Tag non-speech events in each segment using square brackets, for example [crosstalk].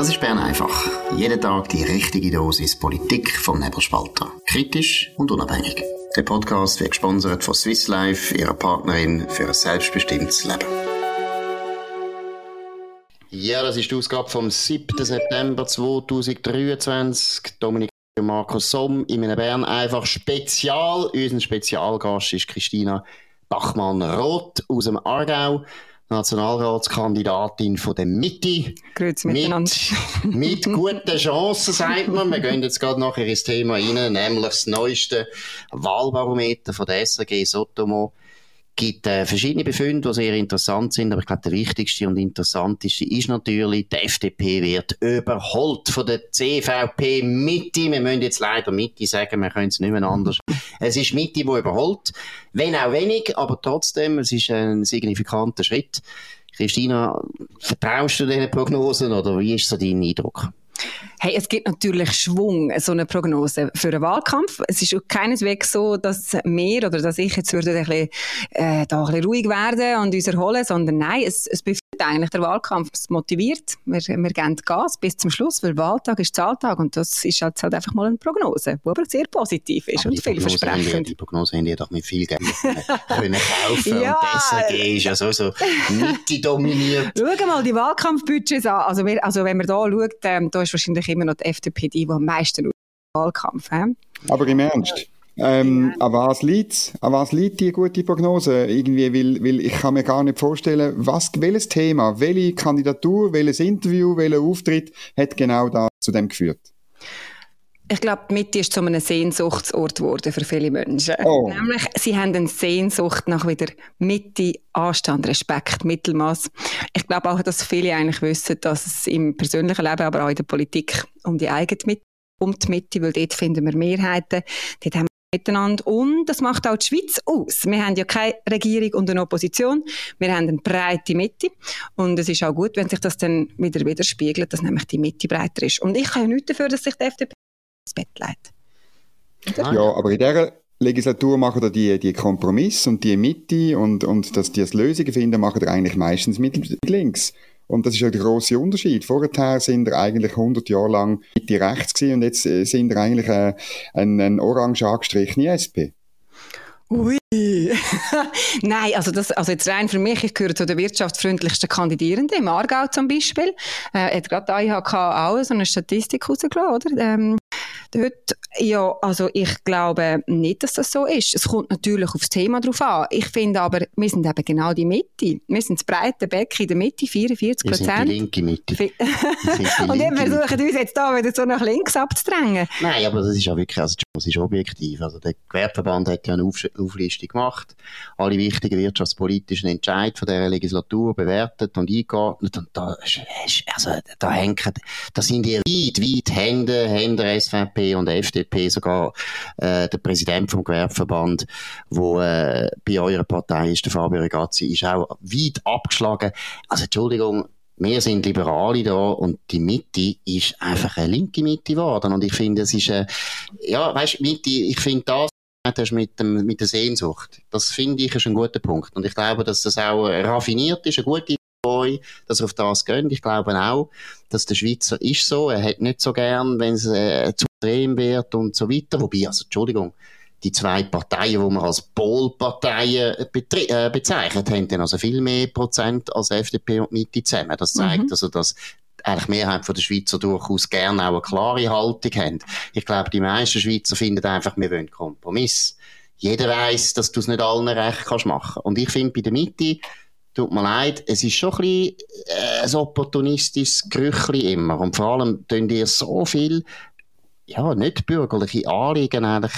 Das ist Bern einfach. Jeden Tag die richtige Dosis Politik vom Nebelspalter. Kritisch und unabhängig. Der Podcast wird gesponsert von Swiss Life, ihrer Partnerin für ein selbstbestimmtes Leben. Ja, das ist die Ausgabe vom 7. September 2023. Dominik Markus Somm in einem Bern einfach Spezial. Unser Spezialgast ist Christina Bachmann-Roth aus dem Aargau. Nationalratskandidatin von der Mitte. Grüezi miteinander. Mit, [laughs] mit guten Chancen, sagt man. Wir gehen jetzt gerade nachher ins Thema rein, nämlich das neueste Wahlbarometer von der SRG Sotomo gibt äh, verschiedene Befunde, die sehr interessant sind, aber ich glaube, der wichtigste und interessanteste ist natürlich, die FDP wird überholt von der CVP Mitte. Wir müssen jetzt leider Mitte sagen, wir können es nicht mehr anders. [laughs] Es ist Mitte, die überholt. Wenn auch wenig, aber trotzdem, es ist ein signifikanter Schritt. Christina, vertraust du diesen Prognosen oder wie ist so dein Eindruck? Hey, es gibt natürlich Schwung, so eine Prognose für einen Wahlkampf. Es ist keineswegs so, dass wir oder dass ich jetzt würde ein bisschen, äh, da ein bisschen ruhig werden und uns erholen, sondern nein, es, es befriedigt eigentlich der Wahlkampf. Es motiviert. Wir, wir geben Gas bis zum Schluss, weil Wahltag ist Zahltag und das ist halt, halt einfach mal eine Prognose, die aber sehr positiv ist aber und vielversprechend. Die Prognose haben die doch mit viel Geld [laughs] können kaufen ja. und SRG ist ja so, so Mitte dominiert. Schau mal die Wahlkampfbudgets an. Also, wir, also wenn man da schaut, ähm, da ist wahrscheinlich immer noch die FDP die, die am meisten im Wahlkampf haben. Aber im Ernst? Ähm, an was liegt An was liegt die gute Prognose? Irgendwie, weil, weil ich kann mir gar nicht vorstellen, was, welches Thema, welche Kandidatur, welches Interview, welcher Auftritt hat genau da zu dem geführt? Ich glaube, die Mitte ist zu einem Sehnsuchtsort geworden für viele Menschen. Oh. Nämlich, sie haben eine Sehnsucht nach wieder Mitte, Anstand, Respekt, Mittelmaß. Ich glaube auch, dass viele eigentlich wissen, dass es im persönlichen Leben, aber auch in der Politik um die eigene Mitte, um die Mitte, weil dort finden wir Mehrheiten. Dort haben miteinander. Und das macht auch die Schweiz aus. Wir haben ja keine Regierung und eine Opposition. Wir haben eine breite Mitte. Und es ist auch gut, wenn sich das dann wieder widerspiegelt, dass nämlich die Mitte breiter ist. Und ich kann ja nichts dafür, dass sich die FDP ins Bett legt. Ja, aber in dieser Legislatur machen da die, die Kompromiss und die Mitte und, und dass die Lösungen finden, machen eigentlich meistens mit links. Und das ist ja der grosse Unterschied. Vorher sind wir eigentlich 100 Jahre lang Mitte rechts gewesen und jetzt äh, sind wir eigentlich äh, ein, ein orange angestrichene SP. Ui. [laughs] Nein, also, das, also jetzt rein für mich, ich gehöre zu den wirtschaftsfreundlichsten Kandidierenden, im Aargau zum Beispiel. Äh, hat gerade die IHK auch so eine Statistik rausgelassen, oder? Ähm, dort, ja, also ich glaube nicht, dass das so ist. Es kommt natürlich aufs Thema drauf an. Ich finde aber, wir sind eben genau die Mitte. Wir sind das breite Becken in der Mitte, 44 Prozent. [laughs] die linke Mitte. Und wir versuchen uns jetzt da wieder so nach links abzudrängen. Nein, aber das ist ja wirklich, also das ist objektiv. Also der Gewerbeverband hat ja eine Auf Auflistung gemacht, alle wichtigen wirtschaftspolitischen Entscheidungen von dieser Legislatur bewertet und eingeordnet und da, also, da hängen, da sind die weit, weit Hände, Hände SVP und FDP, sogar äh, der Präsident vom Gewerbeverband, wo äh, bei eurer Partei ist, der Fabio Regazzi, ist auch weit abgeschlagen. Also Entschuldigung, wir sind Liberale da und die Mitte ist einfach eine linke Mitte geworden. Und ich finde, es ist, äh, ja, weißt, Mitte, ich finde das, hast mit, dem, mit der Sehnsucht. Das finde ich ist ein guter Punkt. Und ich glaube, dass das auch raffiniert ist, eine gute Idee, dass er auf das gönnt. Ich glaube auch, dass der Schweizer ist so. Er hat nicht so gern, wenn es äh, zu extrem wird und so weiter. Wobei, also, Entschuldigung, die zwei Parteien, die wir als Polparteien äh, bezeichnet haben, dann also viel mehr Prozent als FDP und Mitte zusammen. Das zeigt mhm. also, dass eigentlich Mehrheit von der Schweizer durchaus gerne auch eine klare Haltung haben. Ich glaube, die meisten Schweizer finden einfach, wir wollen Kompromiss. Jeder weiß, dass du es nicht allen recht kannst machen. Und ich finde, bei der Mitte, tut mir leid, es ist schon ein bisschen äh, ein opportunistisches Gerüchli immer. Und vor allem tun ihr so viel, ja, nicht bürgerliche Anliegen eigentlich,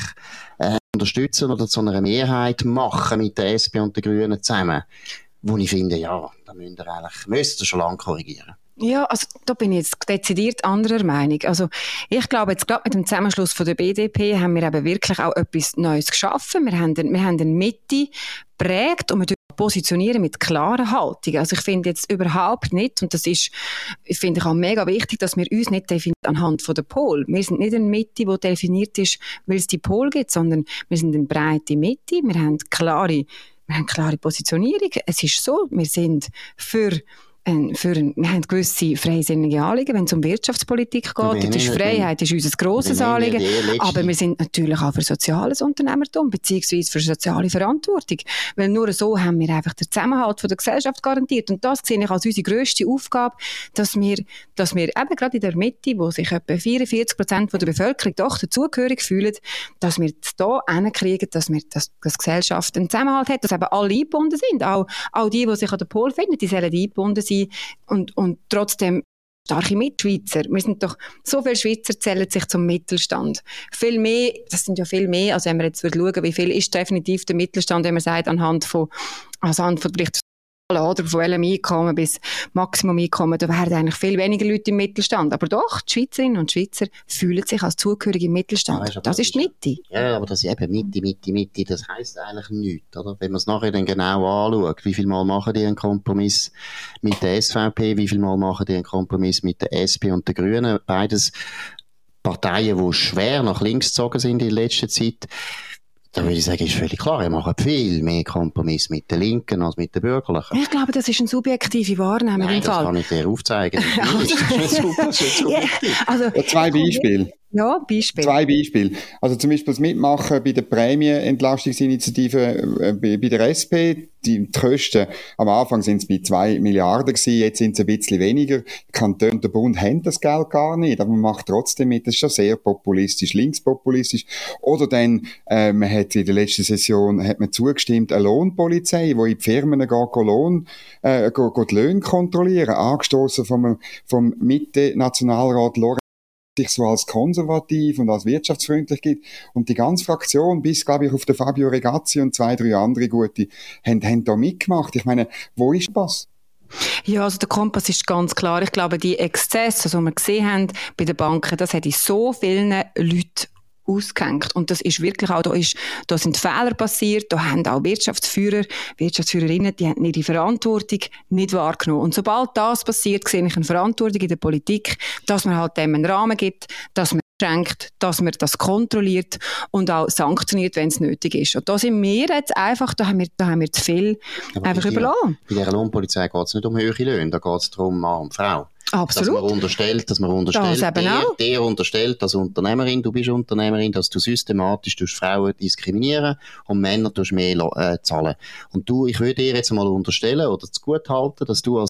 äh, unterstützen oder zu einer Mehrheit machen mit der SP und den Grünen zusammen. Wo ich finde, ja, da müsst ihr eigentlich, müsst ihr schon lange korrigieren. Ja, also da bin ich jetzt dezidiert anderer Meinung. Also ich glaube, jetzt gerade mit dem Zusammenschluss von der BDP haben wir eben wirklich auch etwas Neues geschaffen. Wir haben, wir haben eine Mitte prägt und wir positionieren mit klaren Haltungen. Also ich finde jetzt überhaupt nicht, und das ist, finde ich auch mega wichtig, dass wir uns nicht definieren anhand von der Pol. Wir sind nicht eine Mitte, die definiert ist, weil es die Pol gibt, sondern wir sind eine breite Mitte. Wir haben klare, wir haben klare Positionierung. Es ist so, wir sind für für wir haben gewisse freisinnige Anliegen, wenn es um Wirtschaftspolitik geht. Das ist Freiheit ist unser grosses Anliegen. Aber wir sind natürlich auch für soziales Unternehmertum, beziehungsweise für soziale Verantwortung. Weil nur so haben wir einfach den Zusammenhalt von der Gesellschaft garantiert. Und das sehe ich als unsere grösste Aufgabe, dass wir, dass wir eben gerade in der Mitte, wo sich etwa 44 Prozent der Bevölkerung doch dazugehörig fühlen, dass wir es da hinkriegen, dass wir das, das Gesellschaft einen Zusammenhalt hat, dass eben alle eingebunden sind. Auch, auch die, die sich an der Pol finden, die sollen eingebunden sein und, und trotzdem starke Mitschweizer. Wir sind doch, so viele Schweizer zählen sich zum Mittelstand. Viel mehr, das sind ja viel mehr, also wenn wir jetzt schauen, wie viel ist definitiv der Mittelstand, wenn man sagt, anhand von, anhand von vielleicht oder von welchem Einkommen bis Maximum Einkommen, da werden eigentlich viel weniger Leute im Mittelstand. Aber doch, die Schweizerinnen und Schweizer fühlen sich als zugehörige im Mittelstand. Ja, das ist die Mitte. Ja, aber das ist eben Mitte, Mitte, Mitte, das heisst eigentlich nichts, oder? Wenn man es nachher dann genau anschaut, wie viel Mal machen die einen Kompromiss mit der SVP, wie viel Mal machen die einen Kompromiss mit der SP und den Grünen, beides Parteien, die schwer nach links gezogen sind in letzter Zeit. Da würde ich sagen, ist völlig klar, wir machen viel mehr Kompromiss mit den Linken als mit den Bürgerlichen. Ich glaube, das ist eine subjektive Wahrnehmung Nein, im Fall. das kann ich dir aufzeigen. [laughs] also, zwei Beispiele. Ja, Beispiel. Zwei Beispiele. Also zum Beispiel das Mitmachen bei der Prämienentlastungsinitiative äh, bei der SP. Die Kosten, am Anfang sind es bei zwei Milliarden gewesen, jetzt sind es ein bisschen weniger. Die Kantone und der Bund haben das Geld gar nicht, aber man macht trotzdem mit. Das ist schon sehr populistisch, linkspopulistisch. Oder dann, äh, man hat in der letzten Session, hat man zugestimmt, eine Lohnpolizei, wo in die Firmen geht Lohn, äh, geht, geht Löhne kontrollieren, angestoßen vom, vom Mitte-Nationalrat Lorenz sich so als konservativ und als wirtschaftsfreundlich gibt. Und die ganze Fraktion, bis, glaube ich, auf der Fabio Regazzi und zwei, drei andere gute, haben, haben da mitgemacht. Ich meine, wo ist das? Ja, also der Kompass ist ganz klar. Ich glaube, die Exzesse, die wir gesehen haben bei den Banken, das hat in so vielen Leuten ausgehängt. Und das ist wirklich auch, da, ist, da sind Fehler passiert, da haben auch Wirtschaftsführer, Wirtschaftsführerinnen, die haben ihre Verantwortung nicht wahrgenommen. Und sobald das passiert, sehe ich eine Verantwortung in der Politik, dass man halt dem einen Rahmen gibt, dass man schenkt, dass man das kontrolliert und auch sanktioniert, wenn es nötig ist. Und da sind wir jetzt einfach, da haben wir, da haben wir zu viel Aber einfach überlassen. Bei der Lohnpolizei geht es nicht um höhere Löhne, da geht es darum, Mann und Frau. Absolut. Dass man unterstellt, dass man unterstellt, das der, der unterstellt als Unternehmerin, du bist Unternehmerin, dass du systematisch durch Frauen diskriminieren und Männer durch mehr äh, zahlen. Und du, ich würde dir jetzt mal unterstellen oder zu gut halten, dass du als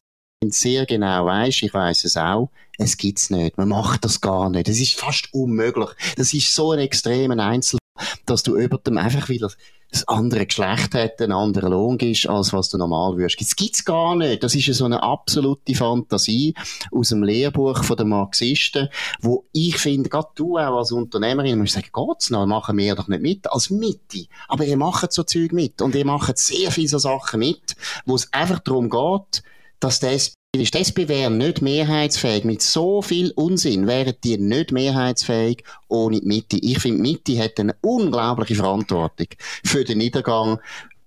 sehr genau weißt, ich weiß es auch, es gibt's nicht. Man macht das gar nicht. Es ist fast unmöglich. Das ist so ein extremer Einzel, dass du über dem einfach wieder das andere Geschlecht hat, einen anderen Lohn ist, als was du normal würdest. Das gibt's gar nicht. Das ist so eine absolute Fantasie aus dem Lehrbuch von den Marxisten, wo ich finde, gerade du auch als Unternehmerin musst sagen, geht's noch, machen wir doch nicht mit, als Mitte. Aber ihr macht so Zeug mit und ihr macht sehr viele so Sachen mit, wo es einfach darum geht, dass das ist die SP wäre nicht mehrheitsfähig. Mit so viel Unsinn wären die nicht mehrheitsfähig ohne die Mitte. Ich finde, die Mitte hat eine unglaubliche Verantwortung für den Niedergang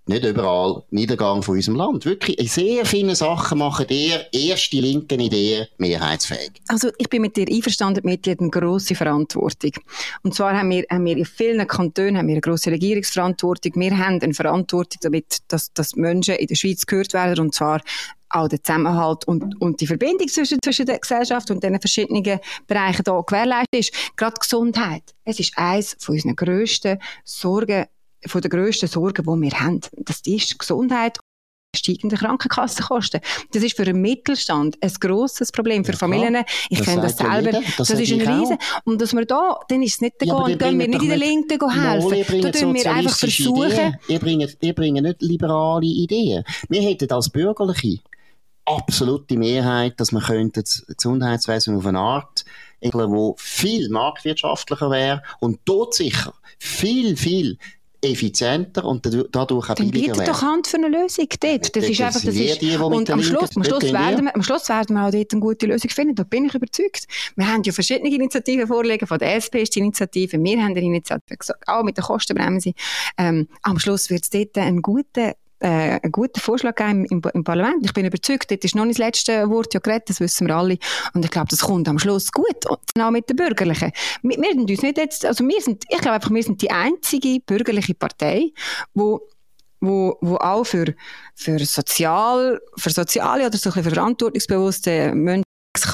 nicht überall Niedergang von unserem Land. Wirklich, sehr viele Sachen machen ihr erst die linken Ideen mehrheitsfähig. Also ich bin mit dir einverstanden, mit dir eine grosse Verantwortung. Und zwar haben wir, haben wir in vielen Kantonen haben wir eine grosse Regierungsverantwortung. Wir haben eine Verantwortung damit, dass, dass Menschen in der Schweiz gehört werden und zwar auch der Zusammenhalt und, und die Verbindung zwischen, zwischen der Gesellschaft und den verschiedenen Bereichen hier gewährleistet ist. Gerade Gesundheit. Es ist eines von unseren grössten Sorgen, von der grössten Sorgen, die wir haben. Das ist Gesundheit steigende Krankenkassenkosten. Das ist für den Mittelstand ein grosses Problem. Für ja, Familien, ich kenne das selber, das, das ist ein Riesen. Und dass wir da, dann ist es nicht der ja, Grund, gehen wir nicht in der Linken helfen. Da tun wir einfach versuchen. Ihr bringt, ihr bringt nicht liberale Ideen. Wir hätten als Bürgerliche absolute Mehrheit, dass man könnte das Gesundheitswesen auf eine Art wo viel marktwirtschaftlicher wäre und dort sicher viel, viel effizienter und dadurch auch billiger Dann doch Hand für eine Lösung dort. Das, ist einfach, das ist, die, und am Schluss, am, Schluss werden wir, am Schluss werden wir auch dort eine gute Lösung finden, da bin ich überzeugt. Wir haben ja verschiedene Initiativen vorliegen, von der SP ist die Initiative, wir haben eine Initiative gesagt, auch mit der Kostenbremse. Ähm, am Schluss wird es dort einen guten äh, einen guten Vorschlag gegeben im, im, Parlament. Ich bin überzeugt, dort ist noch nicht das letzte Wort ja geredet, das wissen wir alle. Und ich glaube, das kommt am Schluss gut. Und auch mit den Bürgerlichen. Wir, wir sind uns nicht jetzt, also wir sind, ich glaube einfach, wir sind die einzige bürgerliche Partei, wo wo, wo auch für, für, sozial, für soziale oder so ein verantwortungsbewusste Menschen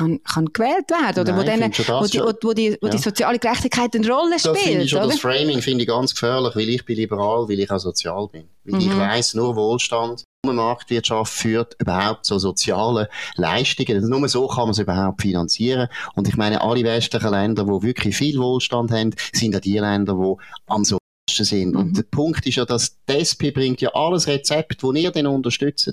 kann, kann gewählt werden oder Nein, wo, denen, wo, die, wo, wo, die, wo ja. die soziale Gerechtigkeit eine Rolle spielt. Das finde ich schon, das Framing finde ich ganz gefährlich, weil ich bin liberal, weil ich auch sozial bin. Weil mhm. ich weiss, nur Wohlstand, nur Marktwirtschaft führt überhaupt so soziale Leistungen. Nur so kann man es überhaupt finanzieren. Und ich meine, alle westlichen Länder, die wirklich viel Wohlstand haben, sind ja die Länder, die am so sind. Mhm. Und der Punkt ist ja, dass die SP bringt ja alles Rezept, das ihr dann unterstützt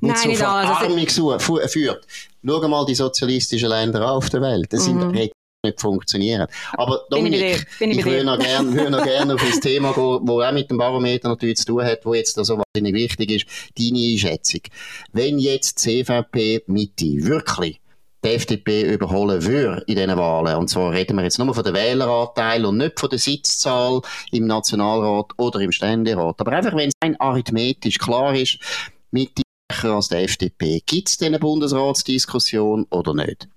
und Nein, zur Verarmung führt. Schau mal die sozialistischen Länder auf der Welt. Das sind mhm nicht funktionieren. Aber Dominik, ich, ich würde noch gerne würd gern auf das Thema gehen, [laughs] das auch mit dem Barometer natürlich zu tun hat, wo jetzt so wahnsinnig wichtig ist, deine Einschätzung. Wenn jetzt CVP Mitte wirklich die FDP überholen würde in diesen Wahlen. Und zwar reden wir jetzt nur von den Wähleranteil und nicht von der Sitzzahl im Nationalrat oder im Ständerat. Aber einfach, wenn es ein arithmetisch klar ist, mit als der FDP, gibt es eine Bundesratsdiskussion oder nicht?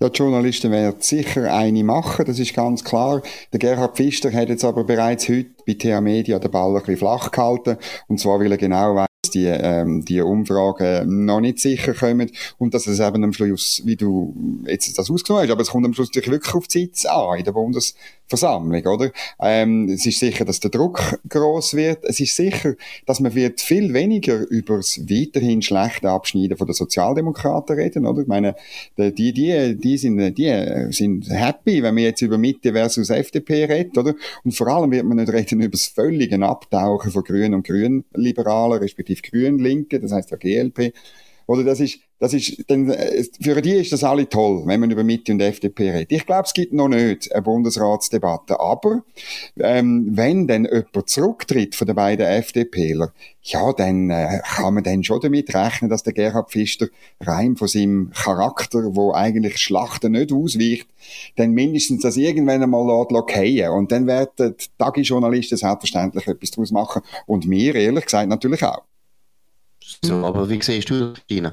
Ja, die Journalisten werden sicher eine machen, das ist ganz klar. Der Gerhard Pfister hat jetzt aber bereits heute bei TH Media den Ball ein bisschen flach gehalten. Und zwar, weil er genau weiß, die, ähm, die Umfragen noch nicht sicher kommen und dass es eben am Schluss, wie du jetzt das ausgenommen hast, aber es kommt am Schluss wirklich auf die Sitz an in der Bundesversammlung, oder? Ähm, es ist sicher, dass der Druck groß wird. Es ist sicher, dass man wird viel weniger über das weiterhin schlechte Abschneiden von den Sozialdemokraten reden, oder? Ich meine, die, die, die sind, die sind happy, wenn man jetzt über Mitte versus FDP redet, oder? Und vor allem wird man nicht reden über das völlige Abtauchen von Grünen und Grünliberalen, respektive relativ grün-linke, das heißt ja GLP. Oder das ist, das ist, dann, äh, für die ist das alle toll, wenn man über Mitte und FDP redet. Ich glaube, es gibt noch nicht eine Bundesratsdebatte. Aber, ähm, wenn dann jemand zurücktritt von den beiden FDPler, ja, dann äh, kann man dann schon damit rechnen, dass der Gerhard Pfister rein von seinem Charakter, wo eigentlich Schlachten nicht ausweicht, dann mindestens das irgendwann einmal fallen Und dann werden die Tagesjournalisten selbstverständlich etwas daraus machen. Und wir, ehrlich gesagt, natürlich auch. So, aber wie siehst du das, Gina?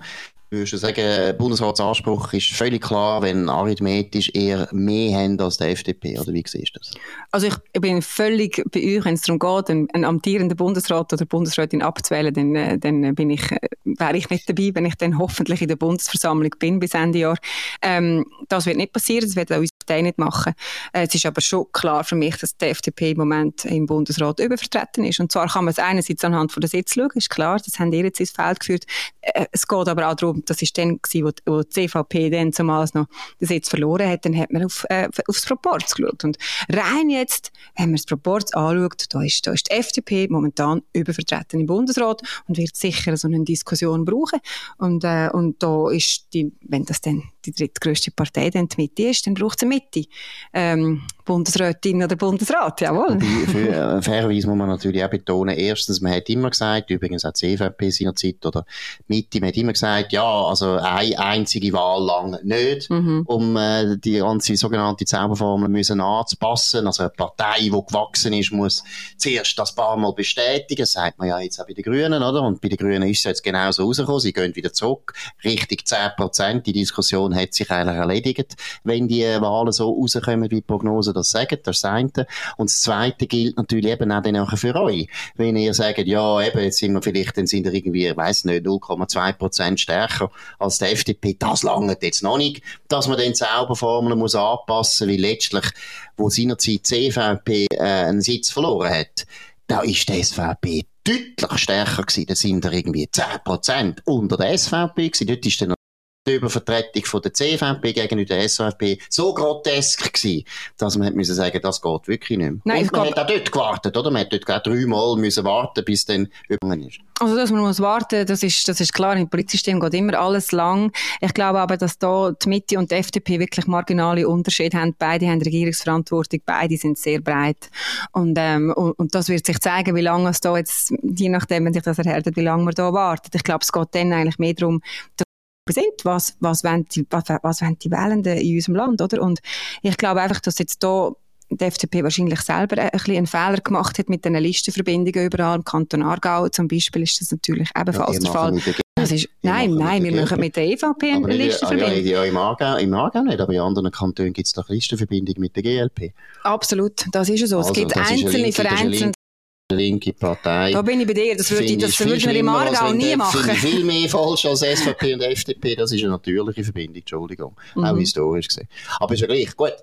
Würdest du sagen, Bundesratsanspruch ist völlig klar, wenn arithmetisch eher mehr haben als der FDP? Oder wie siehst du das? Also ich, bin völlig bei euch, wenn es darum geht, einen, einen amtierenden Bundesrat oder Bundesrätin abzuwählen, dann, äh, dann bin ich, äh, wäre ich nicht dabei, wenn ich dann hoffentlich in der Bundesversammlung bin bis Ende Jahr. Ähm, das wird nicht passieren, das wird auch Partei nicht machen. Äh, es ist aber schon klar für mich, dass die FDP im Moment im Bundesrat übervertreten ist. Und zwar kann man es einerseits anhand von der Sitz schauen, ist klar, das haben ihr jetzt ins Feld geführt. Äh, es geht aber auch darum, das ist dann gewesen, wo, die CVP dann zumal noch den Sitz verloren hat, dann hat man auf, äh, aufs Proporz geschaut. Und rein jetzt, wenn man das Proporz anschaut, da ist, da ist die FDP momentan übervertreten im Bundesrat und wird sicher so eine Diskussion brauchen. Und, äh, und da ist die, wenn das dann die drittgrößte Partei dann die Mitte ist, dann braucht es eine Mitte. Ähm, Bundesrätin oder Bundesrat, jawohl. Für, äh, fairerweise muss man natürlich auch betonen, erstens, man hat immer gesagt, übrigens auch die CVP seinerzeit oder Mitte, man hat immer gesagt, ja, also eine einzige Wahl lang nicht, mhm. um äh, die ganze sogenannte Zauberformel müssen anzupassen. Also eine Partei, die gewachsen ist, muss zuerst das paar Mal bestätigen, das sagt man ja jetzt auch bei den Grünen, oder? Und bei den Grünen ist es jetzt genauso rausgekommen, sie gehen wieder zurück, richtig 10 Prozent, die Diskussion hat sich eigentlich erledigt, wenn die Wahlen so rauskommen wie die Prognose das sagen, das eine. Und das zweite gilt natürlich eben auch dann für euch. Wenn ihr sagt, ja, eben, jetzt sind wir vielleicht, dann sind wir irgendwie, ich weiss nicht, 0,2 Prozent stärker als die FDP, das langt jetzt noch nicht, dass man dann die Zauberformel muss anpassen, weil letztlich, wo seinerzeit die CVP äh, einen Sitz verloren hat, da ist die SVP deutlich stärker gewesen. Da sind da irgendwie 10% unter der SVP gewesen. Dort ist dann die Übervertretung von der CVP gegenüber der SVP so grotesk gewesen, dass man müssen sagen, das geht wirklich nicht mehr. Nein, Und man glaub... hat auch dort gewartet, oder? Man hat dort dreimal müssen warten, bis dann übergegangen ist. Also, dass man muss warten, das ist, das ist klar. Im Politsystem geht immer alles lang. Ich glaube aber, dass da die Mitte und die FDP wirklich marginale Unterschiede haben. Beide haben Regierungsverantwortung, beide sind sehr breit. Und, ähm, und, und das wird sich zeigen, wie lange es da jetzt, je nachdem, wenn sich das erhärtet, wie lange man da wartet. Ich glaube, es geht dann eigentlich mehr darum, sind, was, was, wollen die, was, was wollen die Wählenden in unserem Land, oder? Und ich glaube einfach, dass jetzt da die FDP wahrscheinlich selber ein bisschen einen Fehler gemacht hat mit den Listenverbindungen überall. Im Kanton Aargau zum Beispiel ist das natürlich ebenfalls ja, der Fall. Das ist, nein, nein, wir machen mit der EVP eine Listenverbindung. Ja, ja, im, Aargau, im Aargau nicht, aber in anderen Kantonen gibt es doch Listenverbindungen mit der GLP. Absolut, das ist so. Also, es gibt einzelne vereinzelte linke Partei. Da bin ich bei dir, das würde, ich, das würde man im Aargau nie machen. Finde viel mehr falsch als SVP und FDP, das ist eine natürliche Verbindung, Entschuldigung. Mhm. Auch historisch gesehen. Aber ist ja gleich, gut.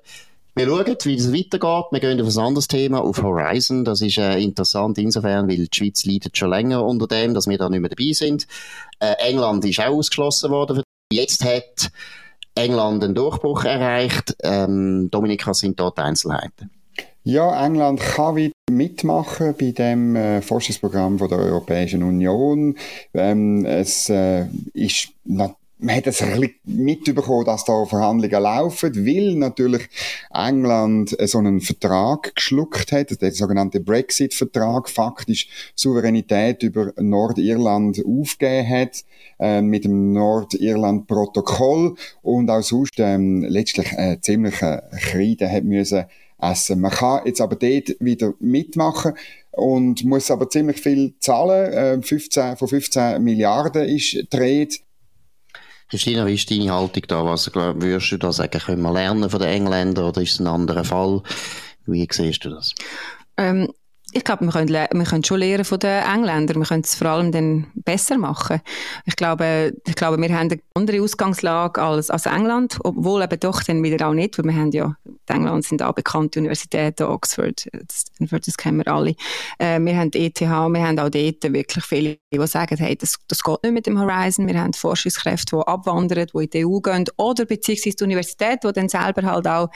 Wir schauen, wie es weitergeht. Wir gehen auf ein anderes Thema, auf Horizon. Das ist äh, interessant insofern, weil die Schweiz leidet schon länger unter dem, dass wir da nicht mehr dabei sind. Äh, England ist auch ausgeschlossen worden. Jetzt hat England einen Durchbruch erreicht. Ähm, Dominika, sind dort Einzelheiten? Ja, England kann wieder mitmachen bei dem äh, Forschungsprogramm von der Europäischen Union. Ähm, es äh, ist man hat es ein bisschen mitbekommen, dass da Verhandlungen laufen, weil natürlich England so einen Vertrag geschluckt hat, der sogenannte Brexit-Vertrag, faktisch Souveränität über Nordirland aufgegeben hat, äh, mit dem Nordirland-Protokoll und auch sonst ähm, letztlich äh, ziemliche Kreide hat müssen essen. Man kann jetzt aber dort wieder mitmachen und muss aber ziemlich viel zahlen. 15, äh, von 15 Milliarden ist dreht. Christina, wie ist deine Haltung da? Was glaub, würdest du da sagen? Können wir lernen von den Engländern oder ist es ein anderer Fall? Wie siehst du das? Ähm, ich glaube, wir können, wir können schon lernen von den Engländern. Wir können es vor allem dann besser machen. Ich glaube, ich glaube, wir haben eine andere Ausgangslage als, als England, obwohl eben doch dann wieder auch nicht, weil wir haben ja, in England sind auch bekannte Universitäten, Oxford, das, das kennen wir alle. Äh, wir haben ETH, wir haben auch dort wirklich viele, die sagen, hey, das, das geht nicht mit dem Horizon. Wir haben Forschungskräfte, die abwandern, die in die EU gehen, oder beziehungsweise die Universität, die dann selber halt auch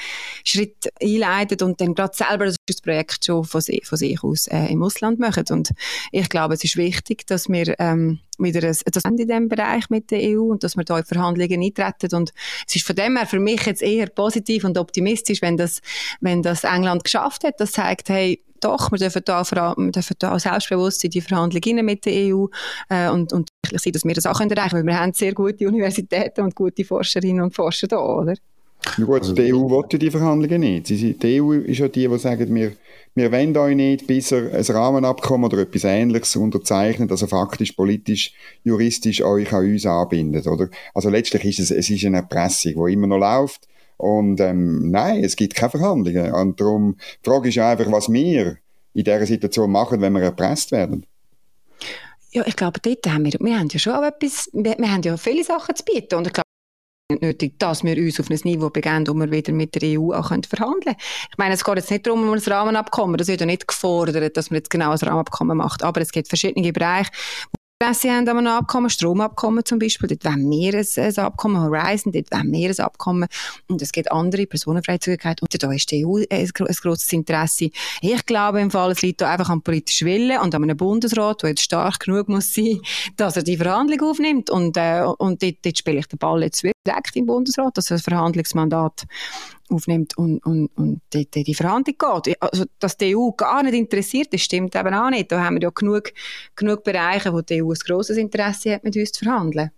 Schritt einleitet und dann gerade selber das Projekt schon von, von sich aus äh, im Ausland machen. Und ich glaube, es ist wichtig, dass wir ähm, wieder ein, das in diesem Bereich mit der EU und dass wir da in Verhandlungen eintreten. Und es ist von dem her für mich jetzt eher positiv und optimistisch, wenn das, wenn das England geschafft hat. Das zeigt, hey, doch, wir dürfen da, wir dürfen da selbstbewusst in die Verhandlungen mit der EU äh, und, und sein, dass wir das auch erreichen können, weil wir haben sehr gute Universitäten und gute Forscherinnen und Forscher da, oder? Ja gut, also die EU will die Verhandlungen nicht. Die EU ist ja die, die sagen, wir, wir wollen euch nicht, bis er ein Rahmenabkommen oder etwas Ähnliches unterzeichnet, also faktisch, politisch, juristisch euch an uns anbindet, oder? Also letztlich ist es, es ist eine Erpressung, die immer noch läuft. Und ähm, nein, es gibt keine Verhandlungen. Und darum, die Frage ist einfach, was wir in dieser Situation machen, wenn wir erpresst werden. Ja, ich glaube, dort haben wir, wir haben ja schon etwas, wir, wir haben ja viele Sachen zu bieten. Und ich glaube, nötig, dass wir uns auf ein Niveau begeben, wo wir wieder mit der EU auch verhandeln können. Ich meine, es geht jetzt nicht darum, um ein Rahmenabkommen. Das wird ja nicht gefordert, dass man jetzt genau ein Rahmenabkommen macht. Aber es gibt verschiedene Bereiche, Interesse haben an einem Abkommen, Stromabkommen zum Beispiel, dort wollen wir ein, Abkommen, Horizon, dort wollen wir ein Abkommen und es gibt andere, Personenfreizügigkeit und da ist die EU ein, grosses Interesse. Ich glaube im Fall, es liegt da einfach am politischen Willen und an einem Bundesrat, der jetzt stark genug muss sein, dass er die Verhandlung aufnimmt und, äh, und dort, dort spiele ich den Ball jetzt direkt im Bundesrat, dass er das Verhandlungsmandat aufnimmt und, und, und die, die, Verhandlung geht. Also, dass die EU gar nicht interessiert ist, stimmt eben auch nicht. Da haben wir ja genug, genug Bereiche, wo die EU ein grosses Interesse hat, mit uns zu verhandeln.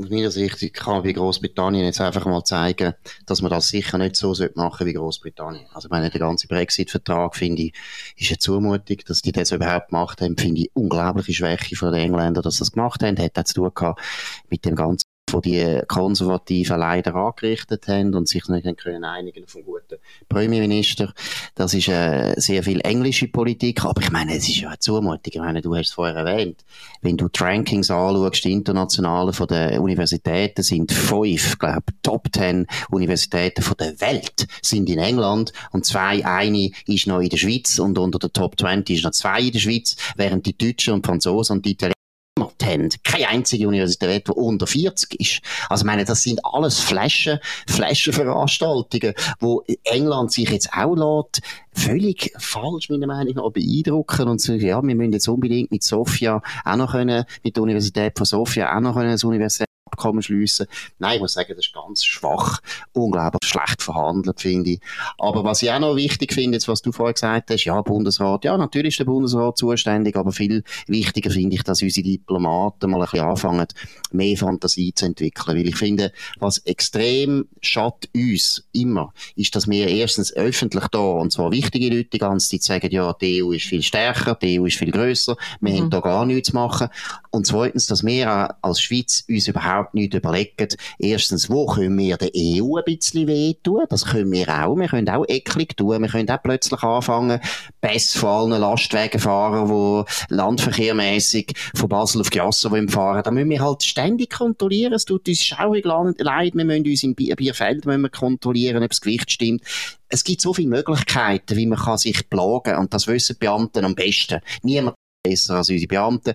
Aus meiner Sicht kann man bei Großbritannien jetzt einfach mal zeigen, dass man das sicher nicht so machen wie Großbritannien. Also, ich meine, der ganze Brexit-Vertrag, finde ich, ist eine Zumutung, dass die das überhaupt gemacht haben, finde ich unglaubliche Schwäche von den Engländern, dass sie das gemacht haben. Hat auch zu tun gehabt mit dem ganzen wo die Konservativen leider angerichtet haben und sich nicht können einigen auf einen guten Premierminister. Das ist äh, sehr viel englische Politik, aber ich meine, es ist ja eine Zumutung. Ich meine, du hast es vorher erwähnt. Wenn du die Rankings anschaust, die internationalen von den Universitäten sind fünf, glaube Top Ten Universitäten von der Welt sind in England und zwei, eine ist noch in der Schweiz und unter der Top 20 ist noch zwei in der Schweiz, während die Deutschen und Franzosen und die Italiener haben. Keine einzige Universität, die unter 40 ist. Also, ich meine, das sind alles Flaschen, Flaschenveranstaltungen, wo England sich jetzt auch lässt, völlig falsch, meiner Meinung nach, beeindrucken und sagen, ja, wir müssen jetzt unbedingt mit Sofia auch noch können, mit der Universität von Sofia auch noch können, das Universität Abkommen schliessen. Nein, ich muss sagen, das ist ganz schwach, unglaublich schlecht verhandelt, finde ich. Aber was ich auch noch wichtig finde, jetzt, was du vorher gesagt hast, ja, Bundesrat, ja, natürlich ist der Bundesrat zuständig, aber viel wichtiger finde ich, dass unsere Diplomaten mal ein bisschen anfangen, mehr Fantasie zu entwickeln. Weil ich finde, was extrem schadet uns immer, ist, dass wir erstens öffentlich da, und zwar wichtige Leute die ganze Zeit sagen, ja, die EU ist viel stärker, die EU ist viel grösser, wir mhm. haben da gar nichts zu machen. Und zweitens, dass wir als Schweiz uns überhaupt überhaupt nicht überlegen. Erstens, wo können wir der EU ein bisschen wehtun? Das können wir auch. Wir können auch eklig tun. Wir können auch plötzlich anfangen, Pässe von allen Lastwagen fahren, die landverkehrmäßig von Basel auf Giasso fahren. Da müssen wir halt ständig kontrollieren. Es tut uns schaurig leid. Wir müssen uns im Bierfeld kontrollieren, ob das Gewicht stimmt es gibt so viele Möglichkeiten, wie man kann sich plagen und das wissen die Beamten am besten. Niemand besser als unsere Beamten.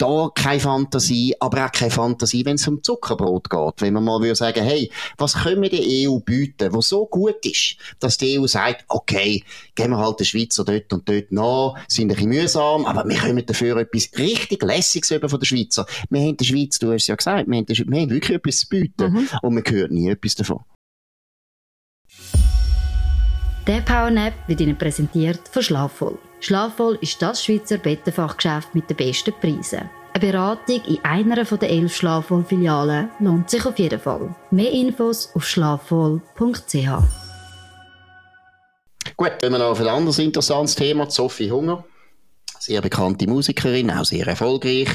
Da keine Fantasie, aber auch keine Fantasie, wenn es um Zuckerbrot geht. Wenn man mal würde sagen, hey, was können wir der EU bieten, was so gut ist, dass die EU sagt, okay, geben wir halt den Schweizer dort und dort nach, sind ein bisschen mühsam, aber wir können dafür etwas richtig Lässiges über von der Schweizer. Wir haben der Schweiz, du hast ja gesagt, wir haben, wir haben wirklich etwas zu bieten mhm. und man hört nie etwas davon. Der PowerNap wird Ihnen präsentiert von Schlafvoll. Schlafvoll ist das Schweizer Bettenfachgeschäft mit den besten Preisen. Eine Beratung in einer der elf Schlafvoll-Filialen lohnt sich auf jeden Fall. Mehr Infos auf schlafvoll.ch. Gut, wenn wir noch auf ein anderes interessantes Thema, Sophie Hunger sehr bekannte Musikerin, auch sehr erfolgreich,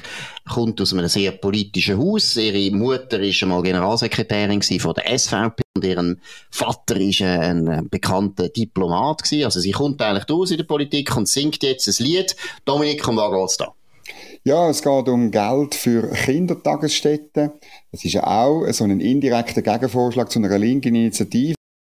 kommt aus einem sehr politischen Haus. Ihre Mutter ist einmal Generalsekretärin von der SVP und ihr Vater ist ein, ein bekannter Diplomat gewesen. Also sie kommt eigentlich aus in der Politik und singt jetzt ein Lied. Dominik, um was geht's da? Ja, es geht um Geld für Kindertagesstätten. Das ist ja auch so ein indirekter Gegenvorschlag zu einer linken Initiative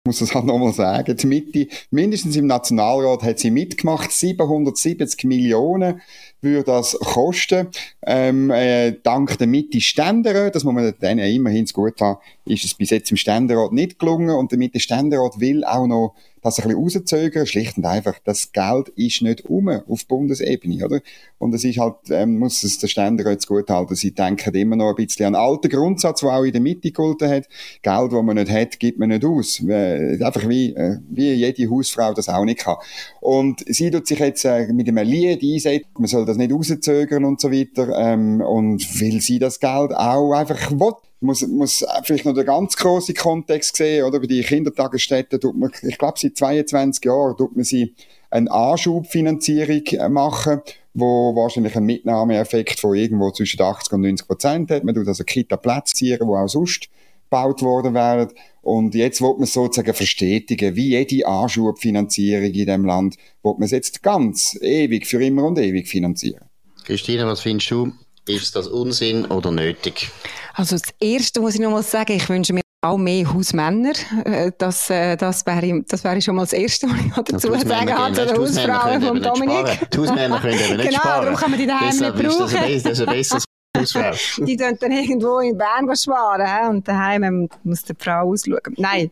muss das halt nochmal sagen. Die Mitte, mindestens im Nationalrat hat sie mitgemacht. 770 Millionen würde das kosten. Ähm, äh, dank der Mitte-Ständerat, das muss man denen immerhin gut haben, ist es bis jetzt im Ständerat nicht gelungen und der Mitte-Ständerat will auch noch das ein bisschen rauszögern, schlicht und einfach, das Geld ist nicht um auf Bundesebene, oder? Und es ist halt, ähm, muss es der Ständerat gut halten, sie denken immer noch ein bisschen an alten Grundsatz, der auch in der Mitte gegolten hat, Geld, das man nicht hat, gibt man nicht aus. Äh, einfach wie, äh, wie jede Hausfrau das auch nicht kann. Und sie tut sich jetzt äh, mit einem Lied einsetzen, man soll das nicht rauszögern und so weiter, ähm, und will sie das Geld auch einfach will muss, muss vielleicht noch den ganz grossen Kontext sehen, oder? Bei den Kindertagesstätten tut man, ich glaube, seit 22 Jahren tut man sie eine Anschubfinanzierung äh, machen, wo wahrscheinlich einen Mitnahmeeffekt von irgendwo zwischen 80 und 90 Prozent hat. Man tut also Kita-Plätze ziehen, die auch sonst gebaut worden wären. Und jetzt wird man sozusagen verstetigen, wie jede Anschubfinanzierung in diesem Land, wird man es jetzt ganz ewig, für immer und ewig finanzieren. Christine, was findest du? Ist das Unsinn oder nötig? Also das Erste muss ich noch mal sagen, ich wünsche mir auch mehr Hausmänner. Äh, das, äh, das, wäre, das wäre schon mal das Erste, was ich dazu ja, sagen habe, zu den Hausfrauen von Dominik. Die Hausmänner können eben [laughs] nicht genau, sparen. Genau, darum kann man die daheim nicht brauchen. Das ist ein besseres. [laughs] die dann, dann irgendwo in Bern sparen und daheim muss die Frau ausschauen. Nein.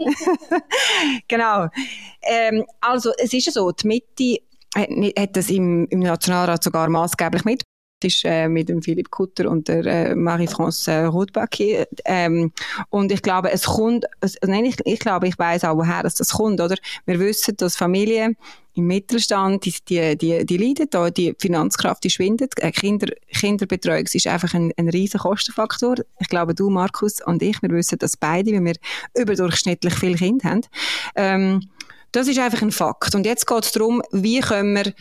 [laughs] genau. Ähm, also es ist ja so, die Mitte hat, hat das im, im Nationalrat sogar maßgeblich mit ist äh, mit dem Philipp Kutter und der äh, Marie-France Rothbacki. Ähm, und ich glaube, es kommt, es, nein, ich, ich glaube, ich weiß auch, woher das kommt, oder? Wir wissen, dass Familien im Mittelstand, die, die, die, die leiden da, die Finanzkraft, die schwindet. Äh, Kinder, Kinderbetreuung ist einfach ein, ein riesen Kostenfaktor. Ich glaube, du, Markus und ich, wir wissen das beide, weil wir überdurchschnittlich viele Kinder haben. Ähm, das ist einfach ein Fakt. Und jetzt geht es darum, wie können wir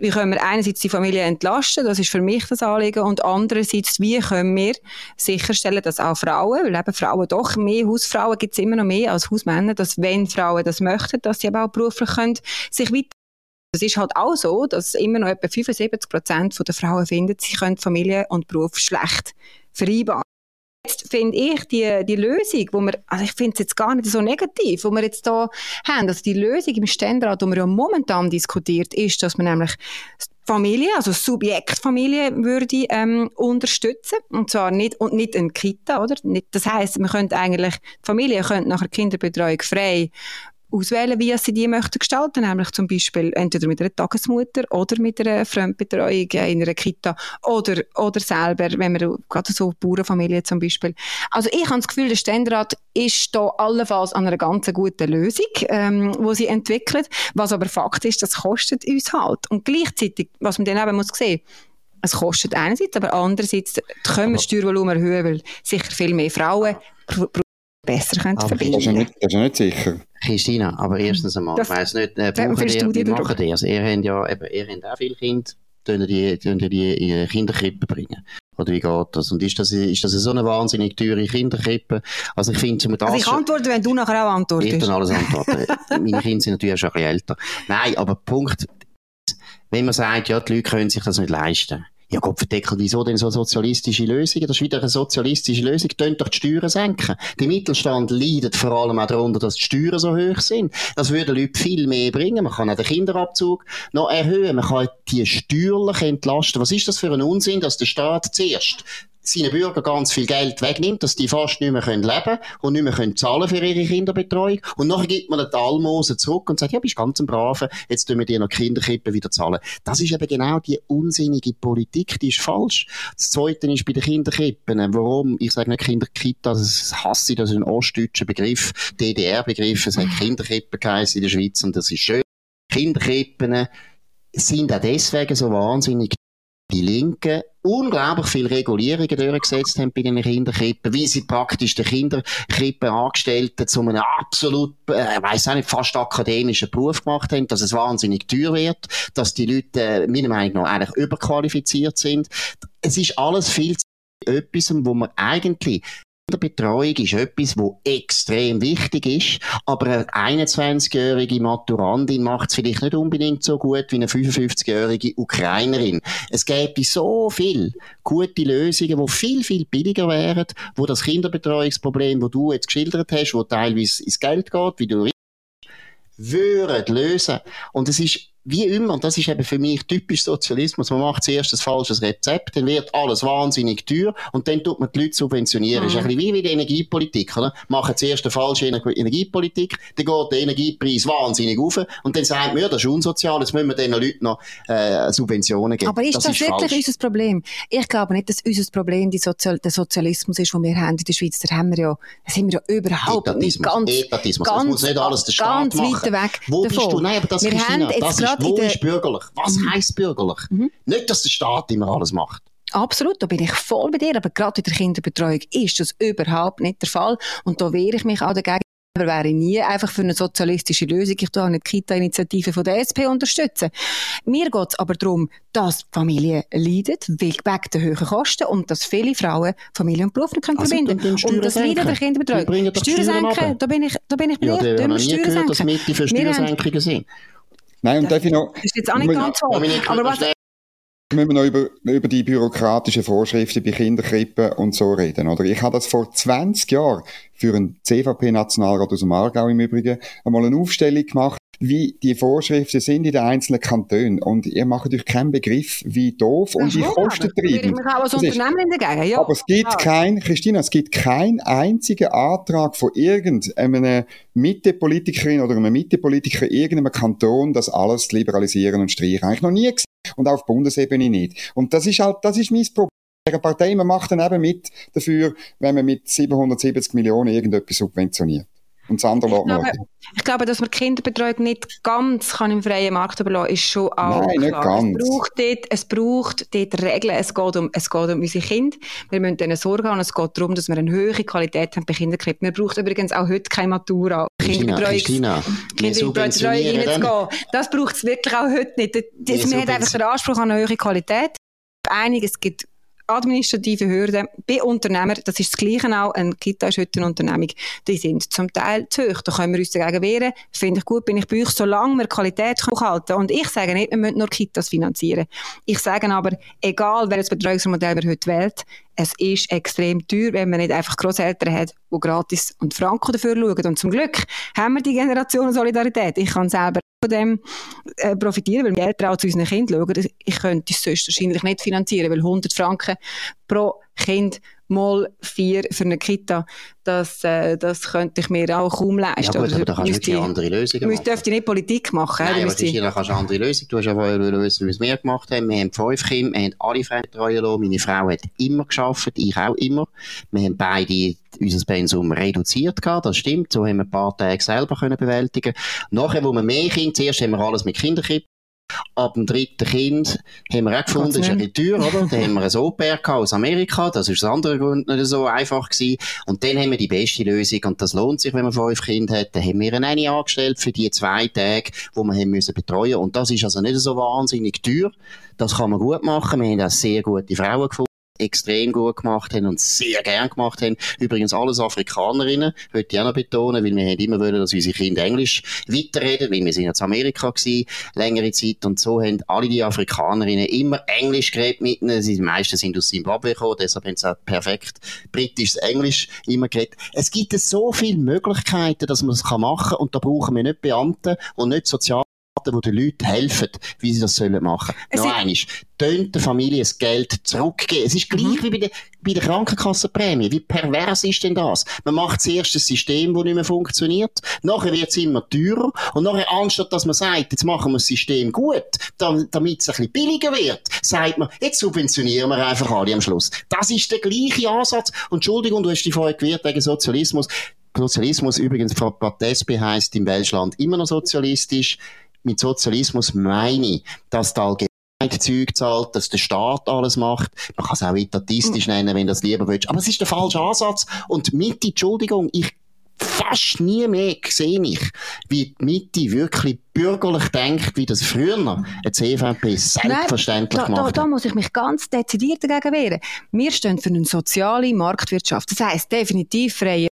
wie können wir einerseits die Familie entlasten, das ist für mich das Anliegen, und andererseits, wie können wir sicherstellen, dass auch Frauen, weil eben Frauen doch mehr Hausfrauen gibt es immer noch mehr als Hausmänner, dass wenn Frauen das möchten, dass sie aber auch beruflich können, sich weiter es ist halt auch so, dass immer noch etwa 75 Prozent der Frauen finden, sie können Familie und Beruf schlecht vereinbaren. Jetzt finde ich die, die Lösung, wo wir, also ich finde es jetzt gar nicht so negativ, wo wir jetzt da haben, also die Lösung im Ständerat, die wir ja momentan diskutiert, ist, dass man nämlich Familie, also Subjektfamilie würde ähm, unterstützen und zwar nicht und nicht ein Kita, oder? Das heißt, man könnte eigentlich die Familie könnte nachher Kinderbetreuung frei auswählen, wie sie die möchten gestalten, nämlich zum Beispiel entweder mit einer Tagesmutter oder mit einer Fremdbetreuung in einer Kita oder, oder selber, wenn man gerade so Bauernfamilie zum Beispiel. Also ich habe das Gefühl, der Ständerat ist da allenfalls an einer ganz guten Lösung, ähm, wo sie entwickelt. Was aber Fakt ist, das kostet uns halt. Und gleichzeitig, was man dann eben muss sehen, es kostet einerseits, aber andererseits können wir das Steuervolumen erhöhen, weil sicher viel mehr Frauen besser können verbinden. Das ist, ja nicht, das ist ja nicht sicher. Christina, aber erstens einmal, ich weiss nicht, äh, brauchen die, wie machen die? Also ihr habt ja, eben, ihr habt auch viele Kinder, tun die, tun die in Kinderkrippe bringen. Oder wie geht das? Und ist das, ist das so eine wahnsinnig teure Kinderkrippe? Also ich finde, Also ich antworte, wenn du nachher auch antwortest. Ich dann alles antworten. Meine Kinder sind natürlich schon ein bisschen älter. Nein, aber Punkt, wenn man sagt, ja, die Leute können sich das nicht leisten ja, Gott verdeckel, wieso denn so sozialistische Lösungen? Das ist wieder eine sozialistische Lösung. Tönt doch die Steuern senken. Der Mittelstand leidet vor allem auch darunter, dass die Steuern so hoch sind. Das würde Leute viel mehr bringen. Man kann auch den Kinderabzug noch erhöhen. Man kann die steuerlich entlasten. Was ist das für ein Unsinn, dass der Staat zuerst seinen Bürgern ganz viel Geld wegnimmt, dass die fast nicht mehr leben können und nicht mehr können zahlen für ihre Kinderbetreuung. Und nachher gibt man den Almosen zurück und sagt, ja, bist ganz ein Braver, jetzt tun wir dir noch Kinderkippen wieder zahlen. Das ist eben genau die unsinnige Politik, die ist falsch. Das Zweite ist bei den Kinderkippen. Warum? Ich sage nicht Kinderkita, das hasse ich, das ist ein ostdeutscher Begriff, DDR-Begriff, es hat Kinderkippen geheißen in der Schweiz und das ist schön. Kinderkippen sind auch deswegen so wahnsinnig die Linken unglaublich viele Regulierungen durchgesetzt haben bei den Kinderkrippen, wie sie praktisch den Kinderkrippenangestellten zu einem absolut, äh, ich weiss auch nicht, fast akademischen Beruf gemacht haben, dass es wahnsinnig teuer wird, dass die Leute, äh, meiner Meinung nach, eigentlich überqualifiziert sind. Es ist alles viel zu etwas, wo man eigentlich Kinderbetreuung ist etwas, wo extrem wichtig ist, aber eine 21-jährige Maturandin macht es vielleicht nicht unbedingt so gut wie eine 55-jährige Ukrainerin. Es gäbe so viele gute Lösungen, die viel, viel billiger wären, wo das Kinderbetreuungsproblem, wo du jetzt geschildert hast, wo teilweise ins Geld geht, wie du würden lösen. Und es ist wie immer, und das ist eben für mich typisch Sozialismus, man macht zuerst ein falsches Rezept, dann wird alles wahnsinnig teuer und dann tut man die Leute subventionieren. Mhm. Das ist ein bisschen wie die Energiepolitik, oder? Machen zuerst eine falsche Energiepolitik, dann geht der Energiepreis wahnsinnig auf und dann sagt man, ja, das ist unsozial, jetzt müssen wir den Leuten noch äh, Subventionen geben. Aber ist das, das ist wirklich falsch. unser Problem? Ich glaube nicht, dass unser Problem Sozial der Sozialismus ist, den wir haben in der Schweiz. Da haben wir ja, da sind wir ja überhaupt Etatismus. nicht ganz, Etatismus. Ganz, das muss nicht alles der Staat ganz weit weg Wo davon. bist du? Nein, aber das, wir Christina, das ist wo ist bürgerlich? Was mhm. heisst bürgerlich? Mhm. Nicht, dass der Staat immer alles macht. Absolut, da bin ich voll bei dir, aber gerade in der Kinderbetreuung ist das überhaupt nicht der Fall und da wehre ich mich auch dagegen. Aber wäre nie einfach für eine sozialistische Lösung. Ich tue auch nicht die Kita-Initiative von der SP unterstützen. Mir geht es aber darum, dass Familien leiden, wegen der hohen Kosten und dass viele Frauen Familie und Beruf nicht können also, verbinden können. Und das Leiden der Kinderbetreuung. Steuern senken, da bin ich, da bin ich bei ja, dir. Ja, ich habe nie gehört, dass Mitte für Steuersenkungen sind. Nein, und darf ich noch... Das ist jetzt auch nicht ganz so. Aber was... Müssen wir noch über, über die bürokratischen Vorschriften bei Kinderkrippen und so reden, oder? Ich habe das vor 20 Jahren für einen CVP-Nationalrat aus dem Aargau im Übrigen einmal eine Aufstellung gemacht, wie die Vorschriften sind in den einzelnen Kantonen. Und ihr macht euch keinen Begriff, wie doof und wie kostentreibend. Ja. Aber es gibt ja. kein, Christina, es gibt keinen einzigen Antrag von irgendeiner Mittepolitikerin oder einem Mittepolitiker in irgendeinem Kanton, das alles liberalisieren und streichen. Eigentlich noch nie gesehen. Und auch auf Bundesebene nicht. Und das ist halt, das ist mein Problem. Die Partei, man macht dann eben mit dafür, wenn man mit 770 Millionen irgendetwas subventioniert. Und das andere ich glaube, ich glaube, dass man Kinderbetreuung nicht ganz kann im freien Markt überlassen ist schon auch Nein, nicht ganz. Es braucht, dort, es braucht dort Regeln. Es geht, um, es geht um unsere Kinder. Wir müssen denen Sorge haben. Es geht darum, dass wir eine höhere Qualität haben bei Kinderkrippen. Wir brauchen übrigens auch heute keine Matura. Kinderbetreuung reinzugehen. Das braucht es wirklich auch heute nicht. Das, wir haben einfach den Anspruch an eine höhere Qualität. Einiges gibt administrative Hürden bei Unternehmern, das ist das Gleiche auch, ein Kita ist heute eine Unternehmung, die sind zum Teil zu hoch. Da können wir uns dagegen wehren. Finde ich gut, bin ich bei euch, solange wir Qualität halten Und ich sage nicht, wir müssen nur Kitas finanzieren. Ich sage aber, egal welches Betreuungsmodell wir heute wählt, es ist extrem teuer, wenn man nicht einfach Großeltern hat, die gratis und Franco dafür schauen. Und zum Glück haben wir die Generation Solidarität. Ich kann selber von dem äh, profitieren, weil wir Eltern auch zu unseren Kindern schauen. Ich könnte es sonst wahrscheinlich nicht finanzieren, weil 100 Franken pro Kind mal vier für eine Kita, das, äh, das könnte ich mir auch kaum leisten. Ja gut, aber da kannst du wirklich andere Lösungen machen. Du dürfte nicht Politik machen. Nein, aber die... da kannst du andere Lösungen. Du hast ja vorher wissen, wie wir gemacht haben. Wir haben fünf Kinder, wir haben alle Frauen betreuen lassen. Meine Frau hat immer geschafft, ich auch immer. Wir haben beide unser Pensum reduziert gehabt, das stimmt. So haben wir ein paar Tage selber können bewältigen. Nachher, wo wir mehr Kinder, zuerst haben wir alles mit Kinderkippen Ab dem dritten Kind haben wir auch gefunden, das ist eine Tür, oder? [laughs] Dann haben wir ein Au-pair aus Amerika, das ist aus anderen Gründen nicht so einfach gewesen. Und dann haben wir die beste Lösung, und das lohnt sich, wenn man fünf Kinder hat. Dann haben wir eine angestellt für die zwei Tage, wo wir haben müssen betreuen. Und das ist also nicht so wahnsinnig teuer. Das kann man gut machen. Wir haben auch sehr gute Frauen gefunden extrem gut gemacht haben und sehr gern gemacht haben. Übrigens alles Afrikanerinnen, würde ich auch noch betonen, weil wir haben immer wollen, dass unsere Kinder Englisch weiterreden, weil wir sind jetzt Amerika gewesen, längere Zeit und so haben alle die Afrikanerinnen immer Englisch geredet mit ihnen. Die meisten sind aus Zimbabwe gekommen, deshalb haben sie auch perfekt britisches Englisch immer geredet. Es gibt so viele Möglichkeiten, dass man das machen kann und da brauchen wir nicht Beamte und nicht Sozial die den Leuten helfen, wie sie das sollen machen. Es Noch eines. Tönt der Familie das Geld zurückgeben. Es ist gleich mhm. wie bei der, bei der Krankenkassenprämie. Wie pervers ist denn das? Man macht zuerst ein System, das nicht mehr funktioniert. Nachher wird es immer teurer. Und nachher, anstatt dass man sagt, jetzt machen wir das System gut, damit es ein bisschen billiger wird, sagt man, jetzt subventionieren wir einfach alle am Schluss. Das ist der gleiche Ansatz. Und Entschuldigung, du hast dich vorher gewehrt wegen Sozialismus. Sozialismus übrigens, Frau SP heisst im Welschland immer noch sozialistisch mit Sozialismus meine ich, dass die Allgemeinheit Zeug zahlt, dass der Staat alles macht. Man kann es auch etatistisch mhm. nennen, wenn du das lieber willst. Aber es ist der falsche Ansatz. Und Mitte, Entschuldigung, ich fast nie mehr sehe ich, wie die Mitte wirklich bürgerlich denkt, wie das früher eine CVP selbstverständlich Nein, da, da, da, muss ich mich ganz dezidiert dagegen wehren. Wir stehen für eine soziale Marktwirtschaft. Das heisst definitiv freie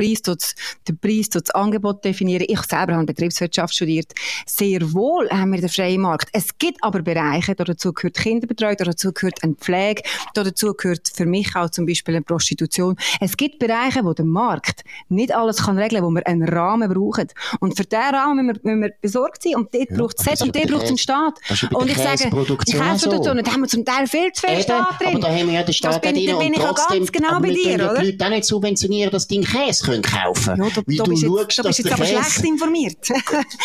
Preis den Preis das Angebot definieren. Ich selber habe Betriebswirtschaft studiert. Sehr wohl haben wir den freien Markt. Es gibt aber Bereiche, dazu gehört Kinderbetreuung, dazu gehört eine Pflege, dazu gehört für mich auch zum Beispiel eine Prostitution. Es gibt Bereiche, wo der Markt nicht alles kann regeln, wo wir einen Rahmen brauchen. Und für diesen Rahmen müssen wir, müssen wir besorgt sein. Und dort ja, braucht es und dort braucht es einen Staat. Und ich sage, die Käseproduktion, so. da haben wir zum Teil viel zu viel Staat drin. Aber da haben wir ja den Staat drin. Da bin ich auch ganz genau bei dir, oder? Die Leute auch nicht subventionieren, dass dein Käse können kaufen ja, da, Wie da du bist schaust, jetzt, da bist jetzt aber schlecht informiert.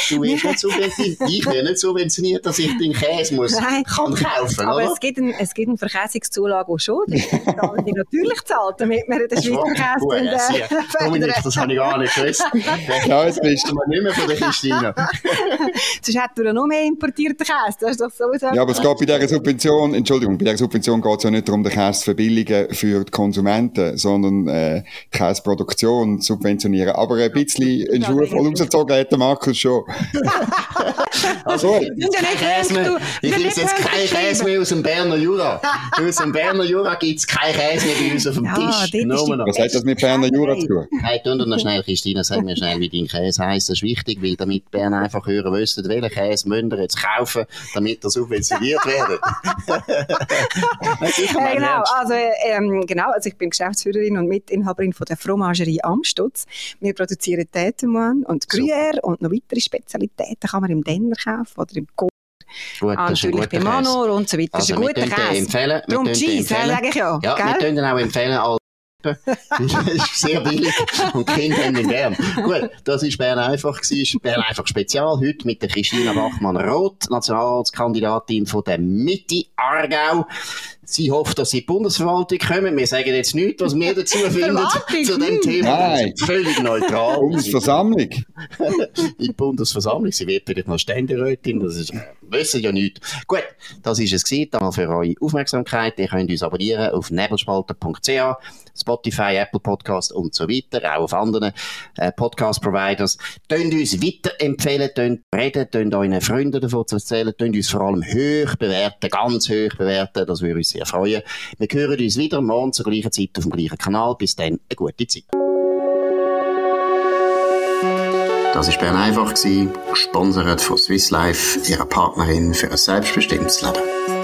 du wirst [laughs] nicht subventioniert. Ich werde nicht subventioniert, dass ich den Käse muss, [laughs] Nein. kann kaufen Aber es gibt, ein, es gibt eine Verkäsungszulage auch schon. Die, die [laughs] natürlich zahlt, damit man den Schweizer Käse äh, Dominik, das habe ich gar nicht gewusst. ja, jetzt bist du mal nicht mehr von der Christina. Sonst hätten wir noch mehr importierten Käse. Das ist doch sowieso ja, aber es geht bei dieser Subvention, Entschuldigung, bei dieser Subvention geht es ja nicht darum, den Käse zu verbilligen für die Konsumenten, sondern äh, die Käseproduktion subventionieren subventionieren. Aber ein bisschen einen Schuh voll rausgezogen hat der Markus schon. [laughs] also, ich esse jetzt keinen Käse mehr aus dem Berner Jura. aus dem Berner Jura gibt es keinen Käse mehr bei uns auf dem Tisch. Ja, Was hat das mit Berner Jura zu tun? Hey, tu noch schnell, Christina, sag mir schnell, wie dein Käse heisst. Das ist wichtig, weil damit Bern einfach hören wüssten, welchen Käse müsst ihr jetzt kaufen, damit er subventioniert [laughs] wird. ja, genau, also, ähm, genau, also ich bin Geschäftsführerin und Mitinhaberin von der Fromagerie Amstutz. Wir produzieren Tätemann und Gruyère und noch weitere Spezialitäten kann man im Denner kaufen oder im Go Gut, ah, natürlich bei Manor und so weiter. Also, das ist ein guter Käse. Empfehlen, Darum Cheese, sage ich ja. Ja, gell? wir können auch empfehlen, [laughs] das ist sehr billig und die Kinder haben ihn gern. Gut, das war Bern einfach gewesen. Bern einfach Spezial heute mit der Christina Bachmann-Roth, Nationalratskandidatin von der Mitte Aargau. Sie hofft, dass sie in die Bundesverwaltung kommen. Wir sagen jetzt nichts, was wir dazu [laughs] finden zu dem Thema. Nein. Völlig neutral. Bundesversammlung. [laughs] in die Bundesversammlung. Sie wird vielleicht noch Ständerätin. Das ist, wissen ja nichts. Gut, das ist es gewesen. Danke für eure Aufmerksamkeit. Ihr könnt uns abonnieren auf nebelspalter.ch, Spotify, Apple Podcast und so weiter, auch auf anderen äh, Podcast-Providers. Tönt uns weiterempfehlen, tönt reden, tönt euren Freunden davon erzählen, tönt uns vor allem hoch bewerten, ganz hoch bewerten. Das würde uns sehr freuen. Wir hören uns wieder morgen zur gleichen Zeit auf dem gleichen Kanal. Bis dann, eine gute Zeit. Das war Bern einfach, gesponsert von Swiss Life, ihrer Partnerin für ein selbstbestimmtes Leben.